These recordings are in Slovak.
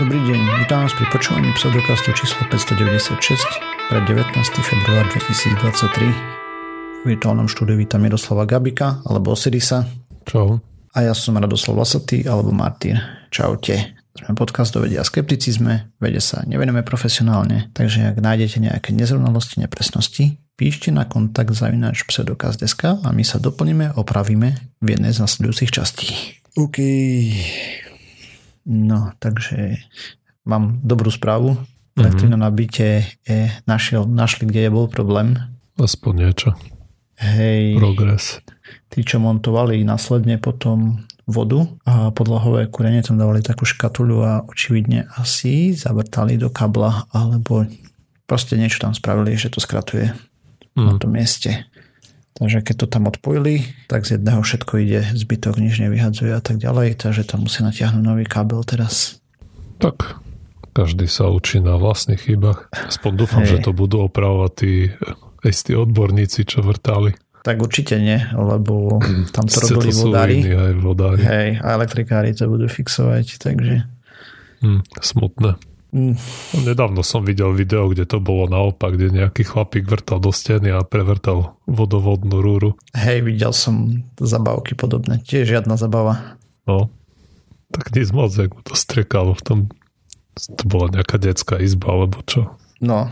Dobrý deň, vítam vás pri počúvaní pseudokastu číslo 596 pre 19. február 2023. V virtuálnom štúdiu vítam Miroslava Gabika alebo Osirisa. Čau. A ja som Radoslav Lasatý alebo Martin. Čaute. Sme podcast o vede a skepticizme, vede sa nevenujeme profesionálne, takže ak nájdete nejaké nezrovnalosti, nepresnosti, píšte na kontakt zavináč pseudokaz.sk a my sa doplníme, opravíme v jednej z nasledujúcich častí. OK. No, takže mám dobrú správu. Mm-hmm. Elektrina na byte je, našiel, našli, kde je bol problém. Aspoň niečo. Hej. Progres. Tí, čo montovali následne potom vodu a podlahové kúrenie tam dávali takú škatuľu a očividne asi zavrtali do kabla alebo proste niečo tam spravili, že to skratuje mm. na tom mieste. Takže keď to tam odpojili, tak z jedného všetko ide, zbytok nič nevyhadzuje a tak ďalej, takže tam musí natiahnuť nový kábel teraz. Tak, každý sa učí na vlastných chybách. Aspoň dúfam, Hej. že to budú opravovať tí istí odborníci, čo vrtali. Tak určite nie, lebo tam to robili to vodári. Aj vodári. Hej, a elektrikári to budú fixovať, takže... Hmm, smutné. Mm. Nedávno som videl video, kde to bolo naopak, kde nejaký chlapík vrtal do steny a prevrtal vodovodnú rúru. Hej, videl som zabavky podobné. Tiež žiadna zabava. No, tak nic moc, jak to strekalo v tom. To bola nejaká detská izba, alebo čo. No,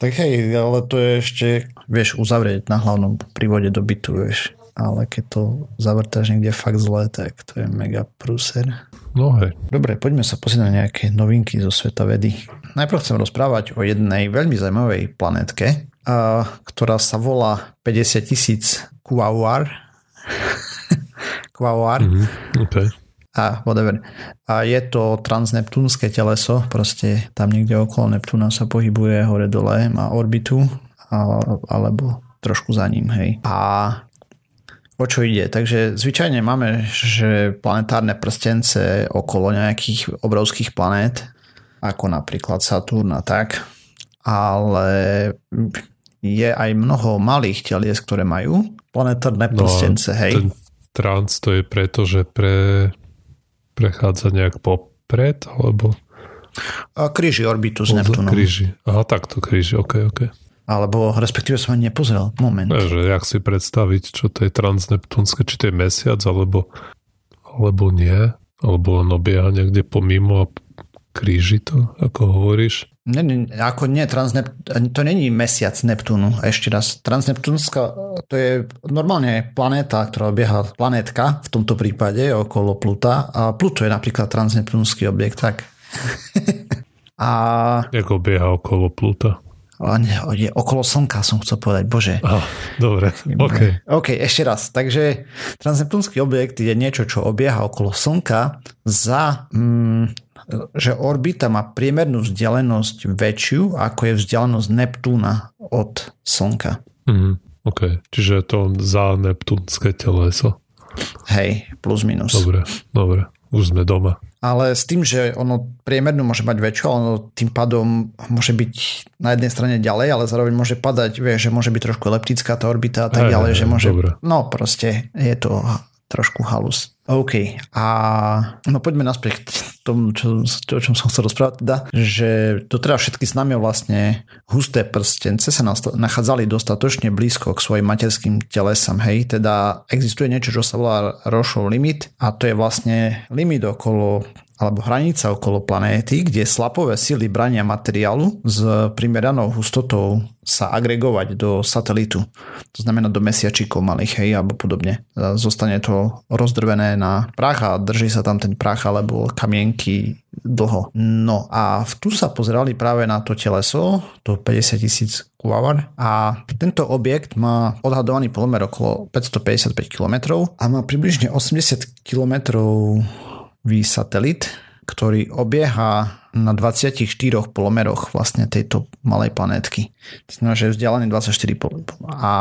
tak hej, ale to je ešte, vieš, uzavrieť na hlavnom prívode do bytu, vieš. Ale keď to zavrtáš niekde fakt zle, tak to je mega prúser. No hej. Dobre, poďme sa pozrieť na nejaké novinky zo sveta vedy. Najprv chcem rozprávať o jednej veľmi zaujímavej planetke, ktorá sa volá 50 tisíc Quaoar. Quaoar. Mm-hmm, okay a whatever. A je to transneptúnske teleso, proste tam niekde okolo Neptúna sa pohybuje hore dole, má orbitu alebo trošku za ním, hej. A o čo ide? Takže zvyčajne máme, že planetárne prstence okolo nejakých obrovských planét, ako napríklad Saturn a tak, ale je aj mnoho malých telies, ktoré majú planetárne no prstence, no, hej. Ten trans to je preto, že pre prechádza nejak popred, alebo... A kríži orbitu s Neptúnom. Kríži. Aha, takto kríži, ok, ok. Alebo respektíve som ani nepozrel. Moment. Ja, že jak si predstaviť, čo to je transneptúnske, či to je mesiac, alebo, alebo nie, alebo on obieha niekde pomimo a kríži to, ako hovoríš. Nie, nie, ako nie, transnep- to není mesiac Neptúnu. Ešte raz, transneptúnska, to je normálne planéta, ktorá obieha, planétka v tomto prípade okolo Pluta a Pluto je napríklad transneptúnsky objekt, tak. a... Ako obieha okolo Pluta? Je okolo Slnka, som chcel povedať, bože. Oh, dobre, OK. OK, ešte raz. Takže transneptúnsky objekt je niečo, čo obieha okolo Slnka za mm, že orbita má priemernú vzdialenosť väčšiu, ako je vzdialenosť Neptúna od Slnka. Mm, OK, čiže je to za neptúnske teleso. Hej, plus minus. Dobre, dobre, už sme doma. Ale s tým, že ono priemernú môže mať väčšiu, ale ono tým pádom môže byť na jednej strane ďalej, ale zároveň môže padať, vieš, že môže byť trošku eliptická tá orbita a tak hey, ďalej, že môže... Dobre. No proste je to trošku halus. OK. A no poďme naspäť k tomu, čo, o čom som chcel rozprávať, teda, že doteraz všetky známe vlastne husté prstence sa nachádzali dostatočne blízko k svojim materským telesám, hej, teda existuje niečo, čo sa volá Rošov limit a to je vlastne limit okolo alebo hranica okolo planéty, kde slapové sily brania materiálu s primeranou hustotou sa agregovať do satelitu. To znamená do mesiačíkov malých, hej, alebo podobne. Zostane to rozdrvené na prach a drží sa tam ten prach alebo kamienky dlho. No a tu sa pozerali práve na to teleso, to 50 tisíc kuavar a tento objekt má odhadovaný pomer okolo 555 km a má približne 80 km satelit, ktorý obieha na 24 polomeroch vlastne tejto malej planétky. To znamená, že je vzdialený 24 pol. A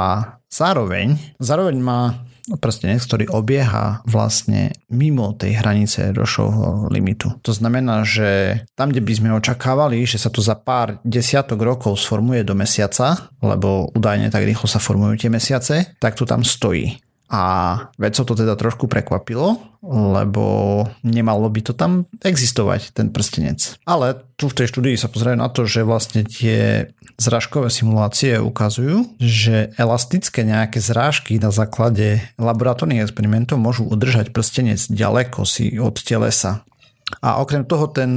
zároveň, zároveň má prstenec, ktorý obieha vlastne mimo tej hranice Rošovho limitu. To znamená, že tam, kde by sme očakávali, že sa to za pár desiatok rokov sformuje do mesiaca, lebo údajne tak rýchlo sa formujú tie mesiace, tak tu tam stojí. A vedcov to teda trošku prekvapilo, lebo nemalo by to tam existovať, ten prstenec. Ale tu v tej štúdii sa pozerajú na to, že vlastne tie zrážkové simulácie ukazujú, že elastické nejaké zrážky na základe laboratórnych experimentov môžu udržať prstenec ďaleko si od telesa. A okrem toho ten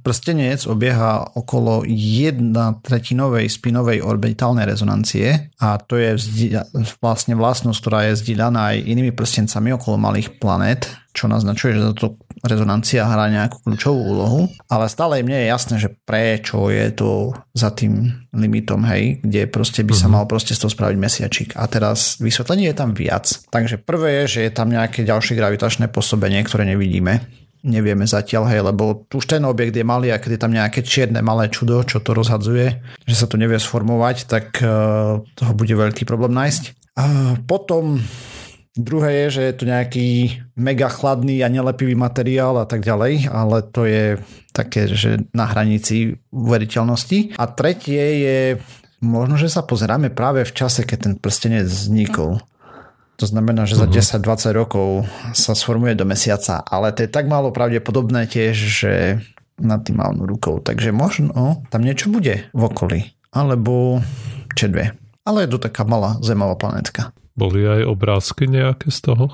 prstenec obieha okolo jedna tretinovej spinovej orbitálnej rezonancie a to je vlastne vlastnosť, ktorá je zdieľaná aj inými prstencami okolo malých planét, čo naznačuje, že to rezonancia hrá nejakú kľúčovú úlohu, ale stále im nie je jasné, že prečo je to za tým limitom, hej, kde proste by sa mhm. mal proste z toho spraviť mesiačik. A teraz vysvetlenie je tam viac. Takže prvé je, že je tam nejaké ďalšie gravitačné pôsobenie, ktoré nevidíme nevieme zatiaľ, hej, lebo už ten objekt je malý a keď je tam nejaké čierne malé čudo, čo to rozhadzuje, že sa to nevie sformovať, tak uh, toho bude veľký problém nájsť. A potom druhé je, že je to nejaký mega chladný a nelepivý materiál a tak ďalej, ale to je také, že na hranici uveriteľnosti. A tretie je možno, že sa pozeráme práve v čase, keď ten prstenec vznikol. To znamená, že za 10-20 mhm. rokov sa sformuje do mesiaca, ale to je tak málo pravdepodobné tiež, že nad tým mávnu rukou. Takže možno tam niečo bude v okolí. Alebo dve. Ale je to taká malá zemová planetka. Boli aj obrázky nejaké z toho?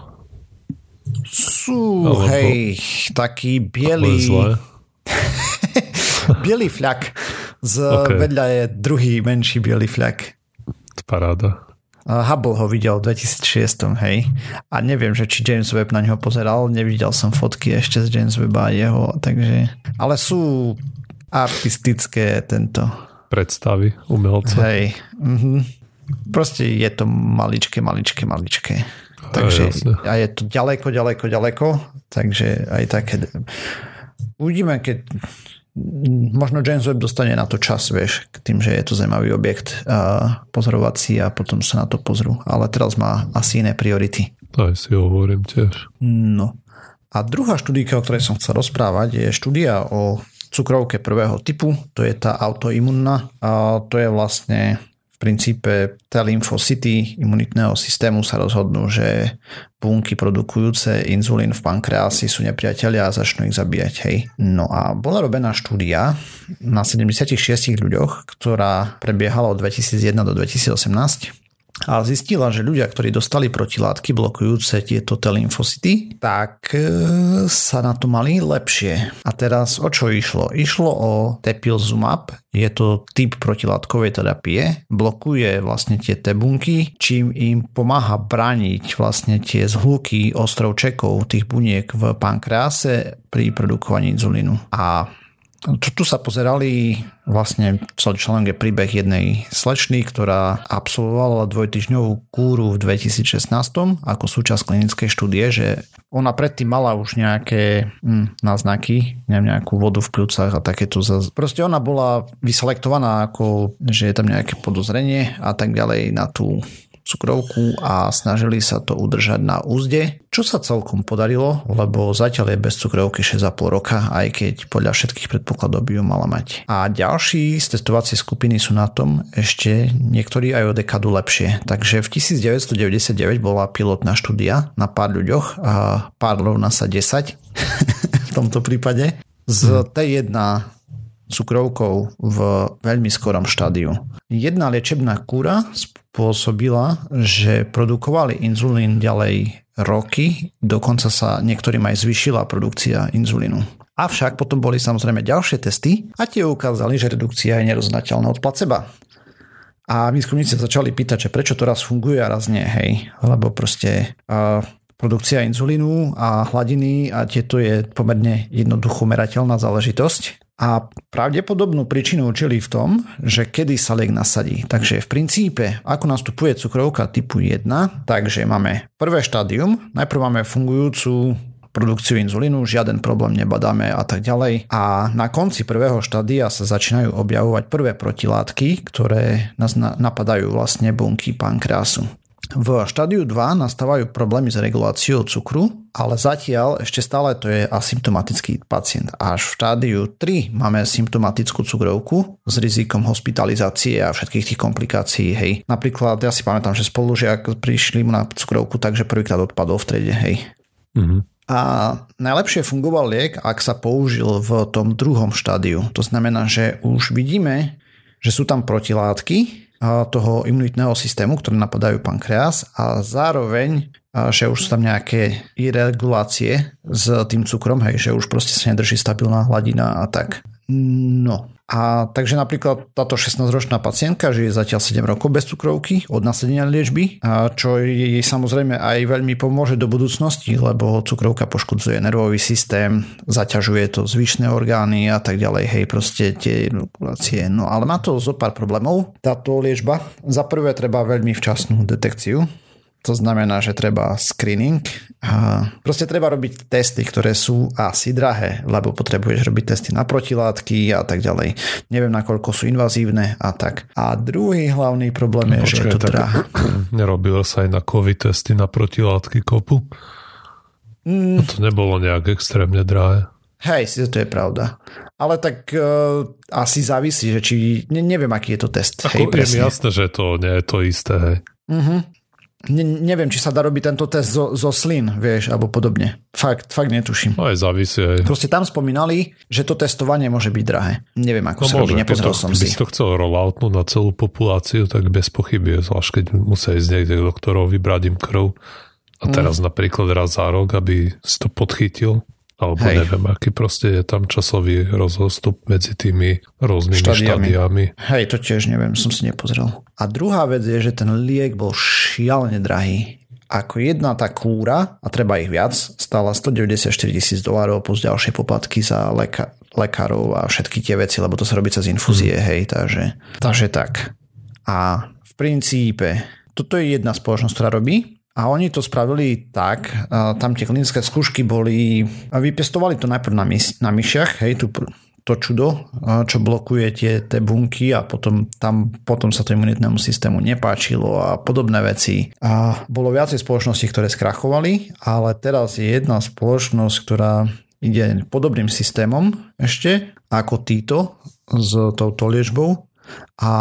Sú, Alebo... hej, taký biely... biely fľak. Z okay. vedľa je druhý menší biely fľak. Paráda. Hubble ho videl v 2006, hej. A neviem, že či James Webb na neho pozeral, nevidel som fotky ešte z James Webba a jeho, takže... Ale sú artistické tento... Predstavy umelca. Hej. Mhm. Proste je to maličké, maličké, maličké. Takže a je to ďaleko, ďaleko, ďaleko, takže aj také... Uvidíme, keď možno James Webb dostane na to čas, vieš, k tým, že je to zaujímavý objekt a pozorovací a potom sa na to pozrú. Ale teraz má asi iné priority. Aj si hovorím tiež. No. A druhá štúdika, o ktorej som chcel rozprávať, je štúdia o cukrovke prvého typu, to je tá autoimunná. A to je vlastne princípe T lymfocyty imunitného systému sa rozhodnú, že bunky produkujúce inzulín v pankreasi sú nepriatelia a začnú ich zabíjať. Hej. No a bola robená štúdia na 76 ľuďoch, ktorá prebiehala od 2001 do 2018 a zistila, že ľudia, ktorí dostali protilátky blokujúce tieto T tak e, sa na to mali lepšie. A teraz o čo išlo? Išlo o tepilzumab, je to typ protilátkovej terapie, blokuje vlastne tie tebunky, čím im pomáha brániť vlastne tie zhluky ostrovčekov tých buniek v pankrease pri produkovaní inzulínu. A tu, tu sa pozerali vlastne celý článok je príbeh jednej slečny, ktorá absolvovala dvojtyžňovú kúru v 2016 ako súčasť klinickej štúdie, že ona predtým mala už nejaké hm, náznaky, neviem, nejakú vodu v pľúcach a takéto. Proste ona bola vyselektovaná ako, že je tam nejaké podozrenie a tak ďalej na tú cukrovku a snažili sa to udržať na úzde, čo sa celkom podarilo, lebo zatiaľ je bez cukrovky 6,5 roka, aj keď podľa všetkých predpokladov by ju mala mať. A ďalší z testovacie skupiny sú na tom ešte niektorí aj o dekadu lepšie. Takže v 1999 bola pilotná štúdia na pár ľuďoch a pár rovná sa 10 v tomto prípade. Z T1 cukrovkou v veľmi skorom štádiu. Jedna liečebná kúra spôsobila, že produkovali inzulín ďalej roky, dokonca sa niektorým aj zvyšila produkcia inzulínu. Avšak potom boli samozrejme ďalšie testy a tie ukázali, že redukcia je neroznateľná od placeba. A výskumníci začali pýtať, že prečo to raz funguje a raz nie, hej. Lebo proste uh, produkcia inzulínu a hladiny a tieto je pomerne jednoducho merateľná záležitosť. A pravdepodobnú príčinu učili v tom, že kedy sa liek nasadí. Takže v princípe, ako nastupuje cukrovka typu 1, takže máme prvé štádium, najprv máme fungujúcu produkciu inzulínu, žiaden problém nebadáme a tak ďalej. A na konci prvého štádia sa začínajú objavovať prvé protilátky, ktoré nás napadajú vlastne bunky pankreasu. V štádiu 2 nastávajú problémy s reguláciou cukru, ale zatiaľ ešte stále to je asymptomatický pacient. Až v štádiu 3 máme symptomatickú cukrovku s rizikom hospitalizácie a všetkých tých komplikácií. Hej. Napríklad ja si pamätám, že spolužiak prišli mu na cukrovku, takže prvýkrát odpadol v trede. Hej. Mm-hmm. A najlepšie fungoval liek, ak sa použil v tom druhom štádiu. To znamená, že už vidíme, že sú tam protilátky, toho imunitného systému, ktoré napadajú pankreas a zároveň, že už sú tam nejaké irregulácie s tým cukrom, hej, že už proste sa nedrží stabilná hladina a tak. No, a takže napríklad táto 16-ročná pacientka žije zatiaľ 7 rokov bez cukrovky od nasadenia liečby, čo jej samozrejme aj veľmi pomôže do budúcnosti, lebo cukrovka poškodzuje nervový systém, zaťažuje to zvyšné orgány a tak ďalej, hej, proste tie regulácie. No ale má to zo pár problémov, táto liečba. Za prvé treba veľmi včasnú detekciu, to znamená, že treba screening a proste treba robiť testy, ktoré sú asi drahé, lebo potrebuješ robiť testy na protilátky a tak ďalej. Neviem, nakoľko sú invazívne a tak. A druhý hlavný problém je, Počkej, že je to drahé. Nerobilo sa aj na COVID testy na protilátky kopu? Mm. No to nebolo nejak extrémne drahé. Hej, to je pravda. Ale tak uh, asi závisí, že či... Ne, neviem, aký je to test. Ako, hej, presne. Je jasné, že to nie je to isté. Hej. Uh-huh ne, neviem, či sa dá robiť tento test zo, zo slin, vieš, alebo podobne. Fakt, fakt netuším. No aj závisí. Aj. Proste tam spomínali, že to testovanie môže byť drahé. Neviem, ako no sa môže, robí, nepozrel to, som si. Si to chcel rolloutnúť na celú populáciu, tak bez pochyby, zvlášť keď musia ísť niekde k doktorovi, vybrať im krv. A teraz mm. napríklad raz za rok, aby si to podchytil, alebo Hej. neviem, aký proste je tam časový rozhostup medzi tými rôznymi štádiami. štádiami. Hej, to tiež neviem, som si nepozrel. A druhá vec je, že ten liek bol šialene drahý. Ako jedna tá kúra, a treba ich viac, stála 194 tisíc dolárov plus ďalšie poplatky za leka- lekárov a všetky tie veci, lebo to sa robí cez infúzie, hmm. hej, takže, takže tak. A v princípe, toto je jedna spoločnosť, ktorá robí a oni to spravili tak, tam tie klinické skúšky boli, vypestovali to najprv na, mys, na myšiach, hej, tu, to čudo, čo blokuje tie, tie bunky a potom, tam, potom sa to imunitnému systému nepáčilo a podobné veci. A bolo viacej spoločností, ktoré skrachovali, ale teraz je jedna spoločnosť, ktorá ide podobným systémom ešte ako títo s touto liečbou a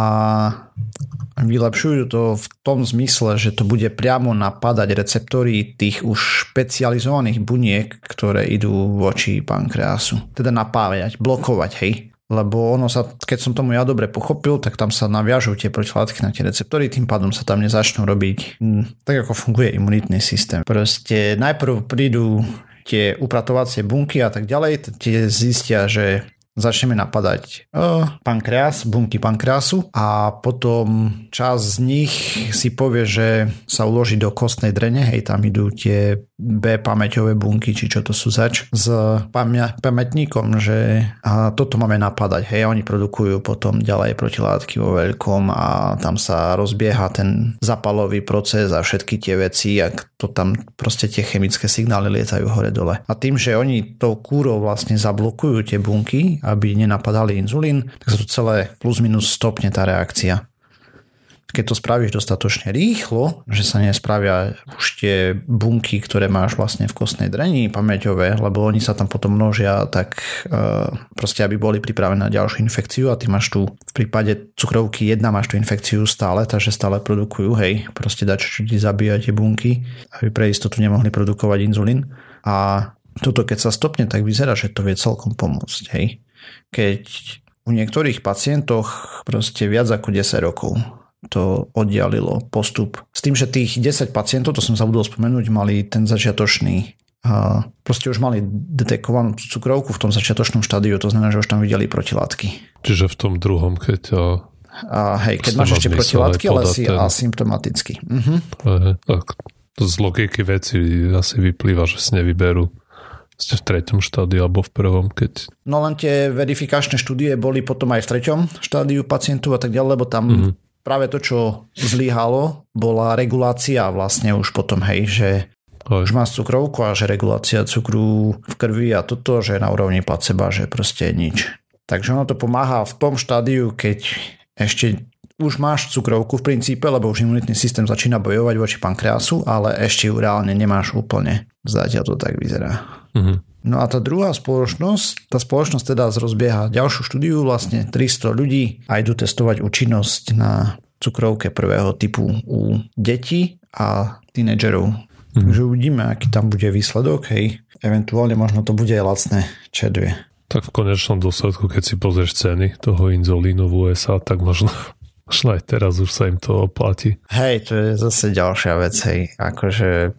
vylepšujú to v tom zmysle, že to bude priamo napadať receptory tých už špecializovaných buniek, ktoré idú voči pankreasu. Teda napájať, blokovať, hej. Lebo ono sa, keď som tomu ja dobre pochopil, tak tam sa naviažú tie protilátky na tie receptory, tým pádom sa tam nezačnú robiť hm, tak, ako funguje imunitný systém. Proste najprv prídu tie upratovacie bunky a tak ďalej, tie zistia, že začneme napadať uh, pankreas, bunky pankreasu a potom čas z nich si povie, že sa uloží do kostnej drene, hej, tam idú tie B pamäťové bunky, či čo to sú zač, s pamätníkom, že a toto máme napadať, hej, oni produkujú potom ďalej protilátky vo veľkom a tam sa rozbieha ten zapalový proces a všetky tie veci, ak to tam proste tie chemické signály lietajú hore-dole. A tým, že oni tou kúrou vlastne zablokujú tie bunky, aby nenapadali inzulín, tak sa to celé plus minus stopne tá reakcia. Keď to spravíš dostatočne rýchlo, že sa nespravia už tie bunky, ktoré máš vlastne v kostnej drení pamäťové, lebo oni sa tam potom množia, tak uh, proste aby boli pripravené na ďalšiu infekciu a ty máš tu v prípade cukrovky jedna máš tú infekciu stále, takže stále produkujú, hej, proste dať čo ti zabíja tie bunky, aby pre istotu nemohli produkovať inzulín. A toto keď sa stopne, tak vyzerá, že to vie celkom pomôcť, hej keď u niektorých pacientoch proste viac ako 10 rokov to oddialilo postup. S tým, že tých 10 pacientov, to som zabudol spomenúť, mali ten začiatočný a proste už mali detekovanú cukrovku v tom začiatočnom štádiu, to znamená, že už tam videli protilátky. Čiže v tom druhom, keď... A hej, keď máš ešte protilátky, ale si ten... asymptomaticky. Uh-huh. Tak z logiky veci asi vyplýva, že si nevyberú ste v treťom štádiu alebo v prvom, keď... No len tie verifikačné štúdie boli potom aj v treťom štádiu pacientu a tak ďalej, lebo tam mm-hmm. Práve to, čo zlyhalo, bola regulácia vlastne už potom, hej, že už má cukrovku a že regulácia cukru v krvi a toto, že na úrovni placeba, že proste nič. Takže ono to pomáha v tom štádiu, keď ešte už máš cukrovku v princípe, lebo už imunitný systém začína bojovať voči pankreasu, ale ešte ju reálne nemáš úplne. Zatiaľ to tak vyzerá. Mm-hmm. No a tá druhá spoločnosť, tá spoločnosť teda rozbieha ďalšiu štúdiu, vlastne 300 ľudí a idú testovať účinnosť na cukrovke prvého typu u detí a tínedžerov. Mm. Takže uvidíme, aký tam bude výsledok, hej. Eventuálne možno to bude aj lacné čedvie. Tak v konečnom dôsledku, keď si pozrieš ceny toho inzolínu v USA, tak možno, možno aj teraz už sa im to oplatí. Hej, to je zase ďalšia vec, hej. Akože,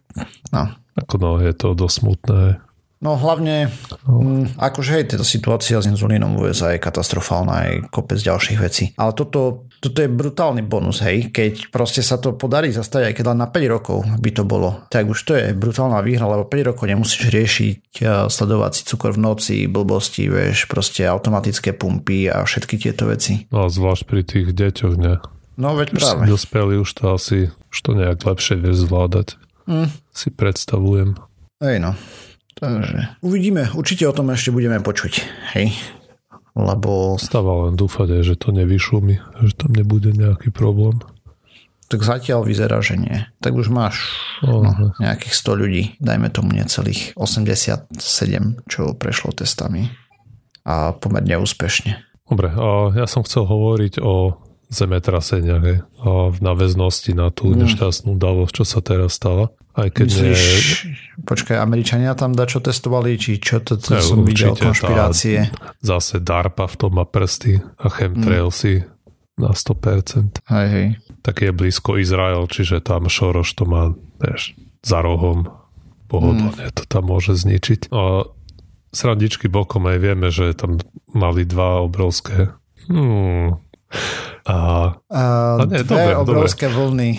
no. Ako no, je to dosť smutné. No hlavne, no. M, akože hej, táto situácia s inzulínom v USA je katastrofálna aj kopec ďalších vecí. Ale toto, toto je brutálny bonus, hej, keď proste sa to podarí zastaviť, aj keď len na 5 rokov by to bolo, tak už to je brutálna výhra, lebo 5 rokov nemusíš riešiť sledovať si cukor v noci, blbosti, vieš, proste automatické pumpy a všetky tieto veci. No a zvlášť pri tých deťoch, ne? No veď práve. Dospeli už to asi, už to nejak lepšie vieš zvládať. Mm. Si predstavujem. Hej no. Takže uvidíme, určite o tom ešte budeme počuť, hej. Lebo... Stáva len dúfať, že to nevyšumí, že tam nebude nejaký problém. Tak zatiaľ vyzerá, že nie. Tak už máš no, nejakých 100 ľudí, dajme tomu necelých 87, čo prešlo testami. A pomerne úspešne. Dobre, a ja som chcel hovoriť o zemetraseniach a v náväznosti na tú mm. nešťastnú udalosť, čo sa teraz stala. Aj keď Myslíš, nie... počkaj, Američania tam čo testovali, či čo to, to ja, som videl, konšpirácie? Tá, zase DARPA v tom má prsty a chemtrailsy mm. na 100%. Hej, hej. Tak je blízko Izrael, čiže tam Šoroš to má vieš, za rohom pohodlne mm. to tam môže zničiť. A srandičky bokom aj vieme, že tam mali dva obrovské hmm, a, a ehm, no nie, dve dobre, obrovské dobre. vlny.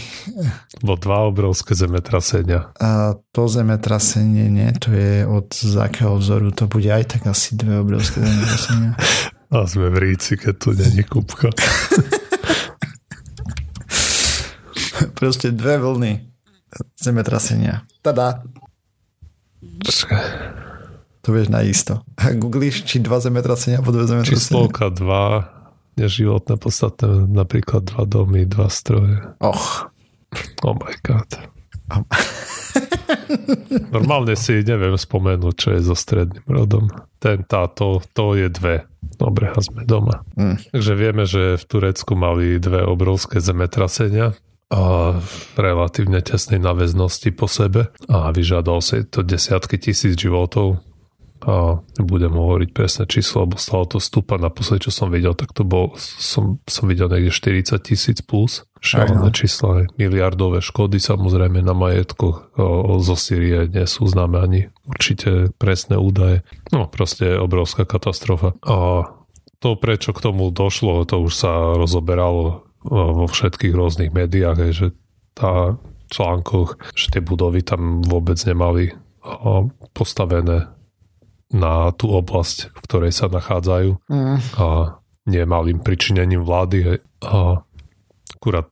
Bo dva obrovské zemetrasenia. A to zemetrasenie nie, to je od akého vzoru, to bude aj tak asi dve obrovské zemetrasenia. a sme v ríci, keď tu není kúbka. Proste dve vlny zemetrasenia. Tada. To vieš naisto. Googlíš, či dva zemetrasenia po dve zemetrasenia. Číslovka dva životné podstatné, napríklad dva domy, dva stroje. Och. Oh my god. Normálne si neviem spomenúť, čo je so stredným rodom. Ten, táto, to je dve. Dobre, a sme doma. Mm. Takže vieme, že v Turecku mali dve obrovské zemetrasenia a relatívne tesnej naväznosti po sebe a vyžadal si to desiatky tisíc životov a nebudem hovoriť presné číslo, lebo stále to stúpa. Naposledy, čo som videl, tak to bol, som, som videl niekde 40 tisíc plus. Šialené čísla, miliardové škody samozrejme na majetku zo Syrie nie sú známe ani určite presné údaje. No proste obrovská katastrofa. A to, prečo k tomu došlo, to už sa rozoberalo vo všetkých rôznych médiách, že tá článkoch, že tie budovy tam vôbec nemali postavené na tú oblasť, v ktorej sa nachádzajú mm. a nemalým pričinením vlády a akurát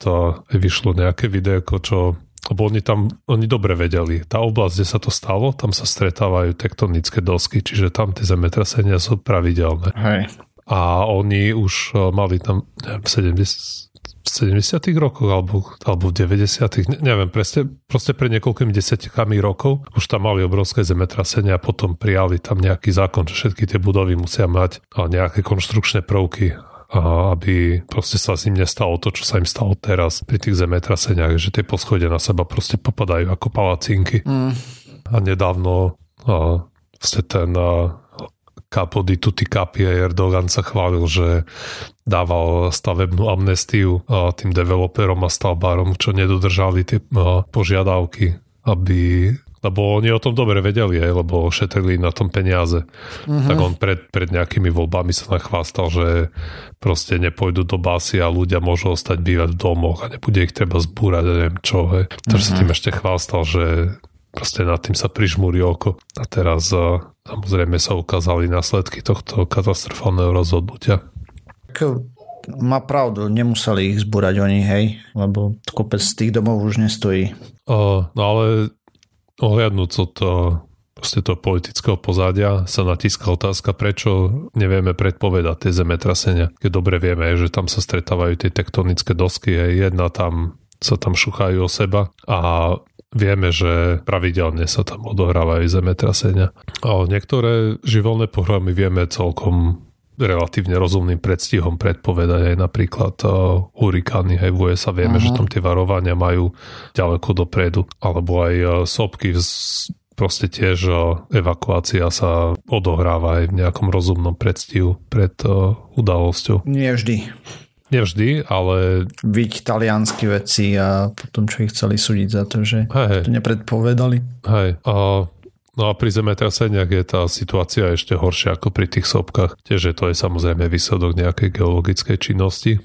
aj vyšlo nejaké videjko, čo lebo oni tam, oni dobre vedeli. Tá oblasť, kde sa to stalo, tam sa stretávajú tektonické dosky, čiže tam tie zemetrasenia sú pravidelné. Hej. A oni už mali tam neviem, 70, 70 rokoch alebo, alebo v 90 neviem presne, proste pred niekoľkými desiatikami rokov už tam mali obrovské zemetrasenia a potom prijali tam nejaký zákon, že všetky tie budovy musia mať nejaké konštrukčné prvky aby proste sa s ním nestalo to, čo sa im stalo teraz pri tých zemetraseniach, že tie poschodie na seba proste popadajú ako palacinky. Mm. A nedávno a, vlastne ten a, Capo di tutti capi Erdogan sa chválil, že dával stavebnú amnestiu tým developerom a stavbárom, čo nedodržali tie požiadavky, aby lebo oni o tom dobre vedeli, aj, lebo šetrili na tom peniaze. Uh-huh. Tak on pred, pred nejakými voľbami sa nachvástal, že proste nepôjdu do básy a ľudia môžu ostať bývať v domoch a nebude ich treba zbúrať, neviem čo. Hej. Takže uh-huh. sa mhm. tým ešte chvástal, že proste nad tým sa prižmúri oko. A teraz samozrejme sa ukázali následky tohto katastrofálneho rozhodnutia. Má pravdu, nemuseli ich zbúrať oni, hej, lebo kopec z tých domov už nestojí. O, no ale ohľadnúť od proste toho politického pozádia sa natíska otázka, prečo nevieme predpovedať tie zemetrasenia. Keď dobre vieme, že tam sa stretávajú tie tektonické dosky, je jedna tam sa tam šuchajú o seba a vieme, že pravidelne sa tam odohrávajú zemetrasenia. A niektoré živelné pohromy vieme celkom relatívne rozumným predstihom predpovedať aj napríklad uh, hurikány. Aj v USA vieme, uh-huh. že tam tie varovania majú ďaleko dopredu. Alebo aj uh, sopky vz, proste tiež uh, evakuácia sa odohráva aj v nejakom rozumnom predstihu pred uh, udalosťou. Nie vždy. Nevždy, ale... Byť talianskí veci a potom, čo ich chceli súdiť za to, že hej, to nepredpovedali. Hej, a No a pri zemetraseniach je tá situácia ešte horšia ako pri tých sopkách. Tiež to je samozrejme výsledok nejakej geologickej činnosti,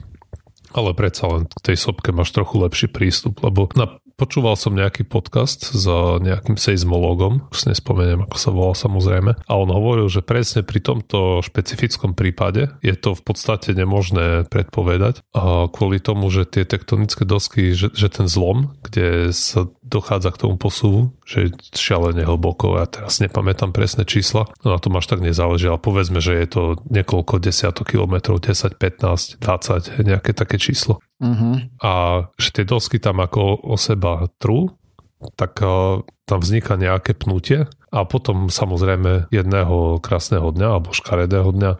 ale predsa len k tej sopke máš trochu lepší prístup, lebo na Počúval som nejaký podcast s nejakým seizmologom, už nespomeniem, ako sa volal samozrejme, a on hovoril, že presne pri tomto špecifickom prípade je to v podstate nemožné predpovedať a kvôli tomu, že tie tektonické dosky, že, že ten zlom, kde sa dochádza k tomu posuvu, že je šialene hlboko, ja teraz nepamätám presné čísla, no na tom až tak nezáleží, ale povedzme, že je to niekoľko desiatok kilometrov, 10, 15, 20, nejaké také číslo. Uh-huh. A dosky tam ako o seba trú, tak uh, tam vzniká nejaké pnutie a potom samozrejme jedného krásneho dňa alebo škaredého dňa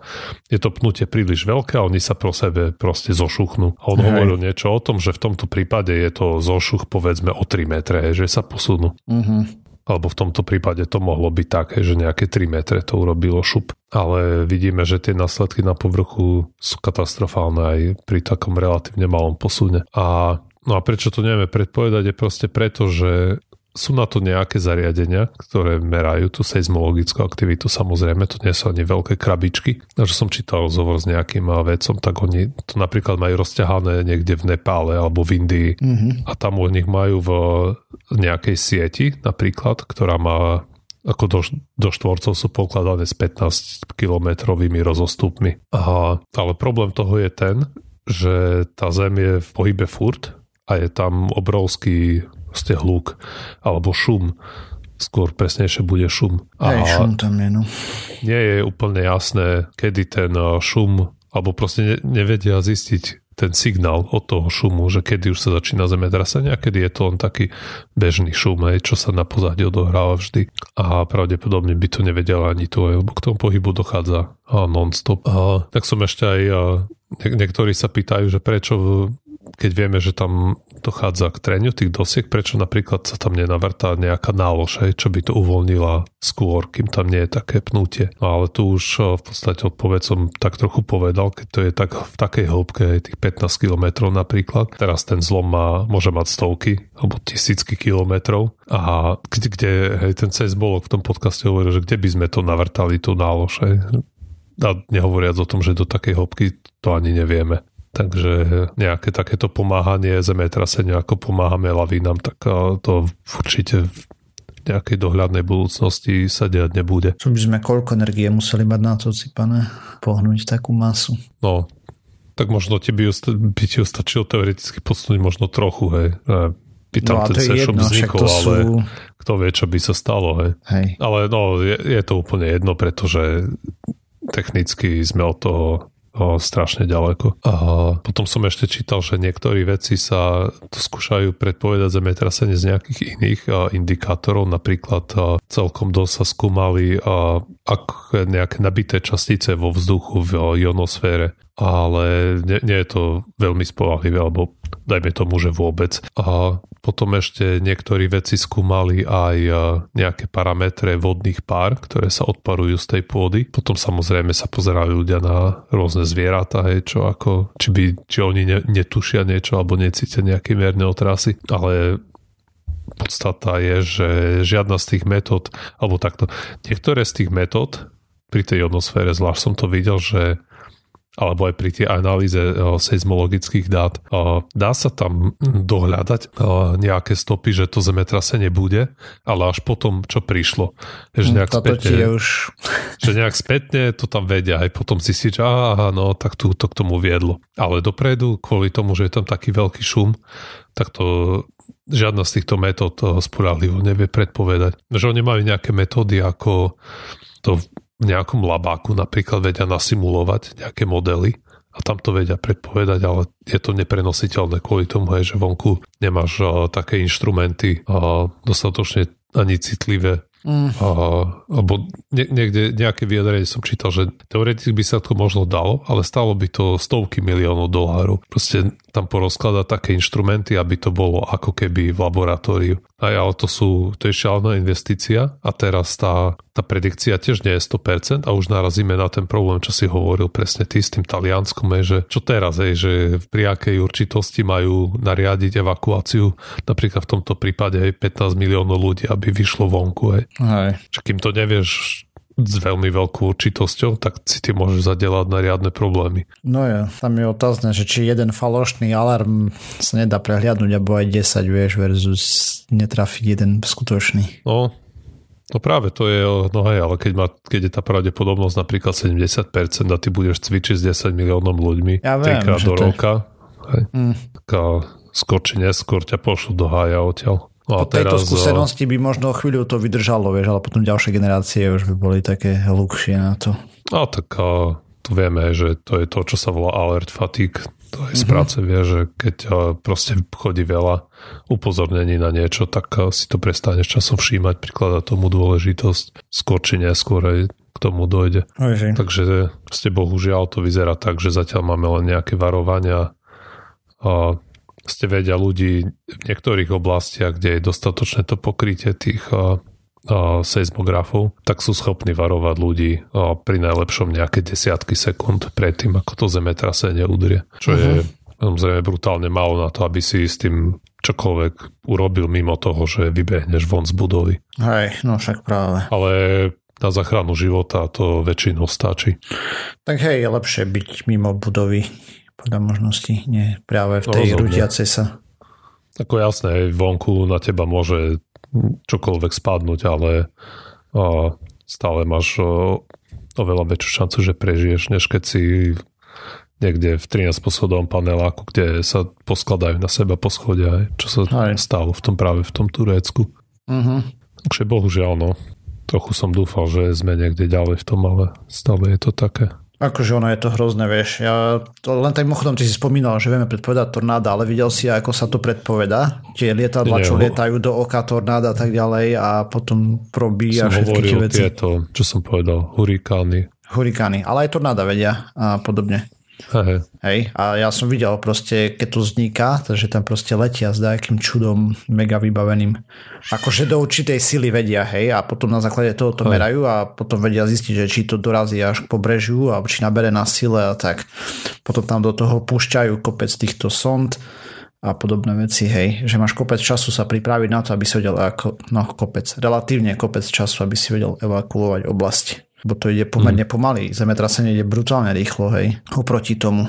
je to pnutie príliš veľké a oni sa pro sebe proste zošuchnú. A on Hej. hovoril niečo o tom, že v tomto prípade je to zošuch povedzme o 3 metre, že sa posunú. Uh-huh alebo v tomto prípade to mohlo byť také, že nejaké 3 metre to urobilo šup. Ale vidíme, že tie následky na povrchu sú katastrofálne aj pri takom relatívne malom posune. A No a prečo to nevieme predpovedať je proste preto, že sú na to nejaké zariadenia, ktoré merajú tú seizmologickú aktivitu. Samozrejme, to nie sú ani veľké krabičky. A že som čítal rozhovor s nejakým vedcom, tak oni to napríklad majú rozťahané niekde v Nepále alebo v Indii mm-hmm. a tam u nich majú v nejakej sieti napríklad, ktorá má ako do, do štvorcov sú pokladané s 15 kilometrovými rozostupmi. A, ale problém toho je ten, že tá Zem je v pohybe furt a je tam obrovský proste hluk alebo šum. Skôr presnejšie bude šum. Hej, šum tam je, no. Nie je úplne jasné, kedy ten eh, šum, alebo proste ne, nevedia zistiť ten signál od toho šumu, že kedy už sa začína zemetrasenie a kedy je to len taký bežný šum, aj, čo sa na pozadí odohráva vždy. A pravdepodobne by to nevedela ani to, lebo k tomu pohybu dochádza non-stop. A tak som ešte aj, niektorí sa pýtajú, že prečo keď vieme, že tam dochádza k treniu tých dosiek, prečo napríklad sa tam nenavrtá nejaká nálož, hej, čo by to uvoľnila skôr, kým tam nie je také pnutie. No ale tu už eh, v podstate odpoveď som tak trochu povedal, keď to je tak v takej hĺbke, tých 15 km napríklad. Teraz ten zlom má, môže mať stovky alebo tisícky kilometrov a kde, kde hej, ten bolo v tom podcaste hovoril, že kde by sme to navrtali, tú nálož, hej. A nehovoriac o tom, že do takej hĺbky to ani nevieme. Takže nejaké takéto pomáhanie zemetrasenia, ako pomáhame lavínam, tak to určite v nejakej dohľadnej budúcnosti sa diať nebude. Čo by sme koľko energie museli mať na to, pane, pohnúť takú masu? No, tak možno ti by, by ti stačilo teoreticky posunúť možno trochu, hej. Pýtam, no ten sešop vznikol, sú... ale kto vie, čo by sa stalo, hej. hej. Ale no, je, je to úplne jedno, pretože technicky sme od toho o, strašne ďaleko. A potom som ešte čítal, že niektorí veci sa to skúšajú predpovedať zemetrasenie z nejakých iných a, indikátorov, napríklad a, celkom dosť sa skúmali a, ak nejaké nabité častice vo vzduchu v ionosfére ale nie, nie je to veľmi spolahlivé, alebo dajme tomu, že vôbec. A potom ešte niektorí veci skúmali aj nejaké parametre vodných pár, ktoré sa odparujú z tej pôdy. Potom samozrejme sa pozerajú ľudia na rôzne zvieratá, hej, čo ako, či, by, či oni ne, netušia niečo alebo necítia nejaké mierne otrasy, ale podstata je, že žiadna z tých metód, alebo takto, niektoré z tých metód pri tej ionosfére, zvlášť som to videl, že alebo aj pri tej analýze seizmologických dát. Dá sa tam dohľadať nejaké stopy, že to zemetrasenie bude, ale až potom, čo prišlo. Že nejak Toto spätne, už... že nejak spätne to tam vedia, aj potom si si, že aha, no, tak tu, to k tomu viedlo. Ale dopredu, kvôli tomu, že je tam taký veľký šum, tak to žiadna z týchto metód spolahlivo nevie predpovedať. Že oni majú nejaké metódy, ako to v nejakom labáku napríklad vedia nasimulovať nejaké modely a tam to vedia predpovedať, ale je to neprenositeľné kvôli tomu, že vonku nemáš také inštrumenty dostatočne ani citlivé Mm. A, alebo nie, niekde nejaké vyjadrenie som čítal, že teoreticky by sa to možno dalo, ale stalo by to stovky miliónov dolárov. Proste tam porozkladať také inštrumenty, aby to bolo ako keby v laboratóriu. Aj, ale to sú, to je šialená investícia a teraz tá, tá predikcia tiež nie je 100% a už narazíme na ten problém, čo si hovoril presne ty s tým Talianskom, je, že čo teraz, je, že pri akej určitosti majú nariadiť evakuáciu, napríklad v tomto prípade aj 15 miliónov ľudí, aby vyšlo vonku. Hej. Hej. Čo kým to nevieš s veľmi veľkou určitosťou, tak si ty môžeš zadelať na riadne problémy. No ja, tam je otázne, že či jeden falošný alarm sa nedá prehliadnúť, alebo aj 10, vieš, versus netrafiť jeden skutočný. No, No práve to je, no hej, ale keď, má, keď je tá pravdepodobnosť napríklad 70% a ty budeš cvičiť s 10 miliónom ľuďmi ja viem, do roka, hej, mm. tak skôr či neskôr ťa pošlu do hája odtiaľ. A po tejto teraz, skúsenosti by možno chvíľu to vydržalo, vieš, ale potom ďalšie generácie už by boli také hlukšie na to. No tak a, to vieme, že to je to, čo sa volá alert fatigue. To je z mhm. práce vie, že keď proste chodí veľa upozornení na niečo, tak si to prestaneš časom všímať, prikladať tomu dôležitosť. Skôr či neskôr aj k tomu dojde. Oži. Takže ste bohužiaľ to vyzerá tak, že zatiaľ máme len nejaké varovania a ste vedia ľudí v niektorých oblastiach, kde je dostatočné to pokrytie tých a, a, seismografov, tak sú schopní varovať ľudí a, pri najlepšom nejaké desiatky sekúnd predtým, ako to zemetrasenie udrie. Čo uh-huh. je mhm. samozrejme brutálne málo na to, aby si s tým čokoľvek urobil mimo toho, že vybehneš von z budovy. Hej, no však práve. Ale na záchranu života to väčšinou stačí. Tak hej, je lepšie byť mimo budovy podľa možností, nie práve v tej rutiacej sa. Ako jasné, vonku na teba môže čokoľvek spadnúť, ale o, stále máš o, oveľa väčšiu šancu, že prežiješ, než keď si niekde v 13 poschodovom paneláku, kde sa poskladajú na seba poschodia, čo sa Aj. stalo v tom práve v tom Turecku. Uh-huh. Takže bohužiaľ, no, trochu som dúfal, že sme niekde ďalej v tom, ale stále je to také. Akože ono je to hrozné, vieš. Ja to len tak mimochodom ty si spomínal, že vieme predpovedať tornáda, ale videl si, ako sa to predpoveda. Tie lietadla, čo lietajú do oka tornáda a tak ďalej a potom probíja všetky tie veci. tieto, čo som povedal, hurikány. Hurikány, ale aj tornáda vedia a podobne. Hej. Hej. A ja som videl proste, keď to vzniká, takže tam proste letia s nejakým čudom mega vybaveným. Akože do určitej sily vedia, hej, a potom na základe toho to merajú a potom vedia zistiť, že či to dorazí až k pobrežiu alebo či nabere na sile a tak. Potom tam do toho púšťajú kopec týchto sond a podobné veci, hej, že máš kopec času sa pripraviť na to, aby si vedel, ako, no kopec, relatívne kopec času, aby si vedel evakuovať oblasti bo to ide pomerne mm. pomaly. Zemetrasenie ide brutálne rýchlo, hej, oproti tomu.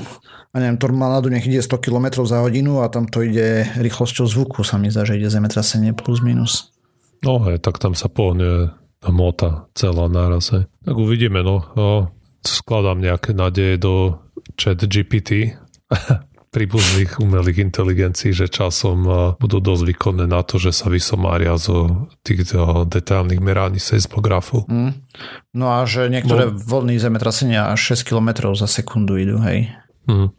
A neviem, tornádu nech ide 100 km za hodinu a tam to ide rýchlosťou zvuku, sa mi zdá, že ide zemetrasenie plus minus. No hej, tak tam sa pohne hmota celá náraz, hej. Tak uvidíme, no. no skladám nejaké nádeje do chat GPT príbuzných umelých inteligencií, že časom budú dosť výkonné na to, že sa vysomária zo týchto detailných meraní seismografov. Mm. No a že niektoré no. vlny zemetrasenia až 6 km za sekundu idú, hej. Mm.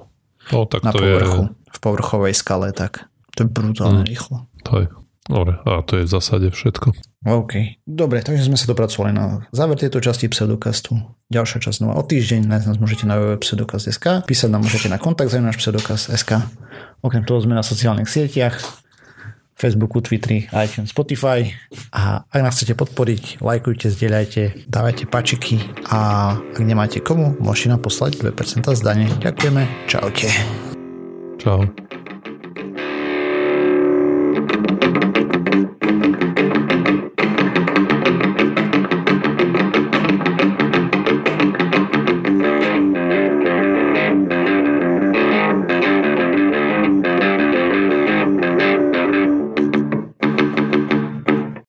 No, tak na to povrchu, je... v povrchovej skale, tak to je brutálne mm. rýchlo. To je. Dobre, a to je v zásade všetko. OK. Dobre, takže sme sa dopracovali na záver tejto časti pseudokastu. Ďalšia časť znova o týždeň. Nájsť nás môžete na www.pseudokast.sk. Písať nám môžete na kontakt za náš pseudokast.sk. Okrem toho sme na sociálnych sieťach. Facebooku, Twitteri, iTunes, Spotify. A ak nás chcete podporiť, lajkujte, zdieľajte, dávajte pačiky a ak nemáte komu, môžete nám poslať 2% zdanie. Ďakujeme. Čaute. Čau.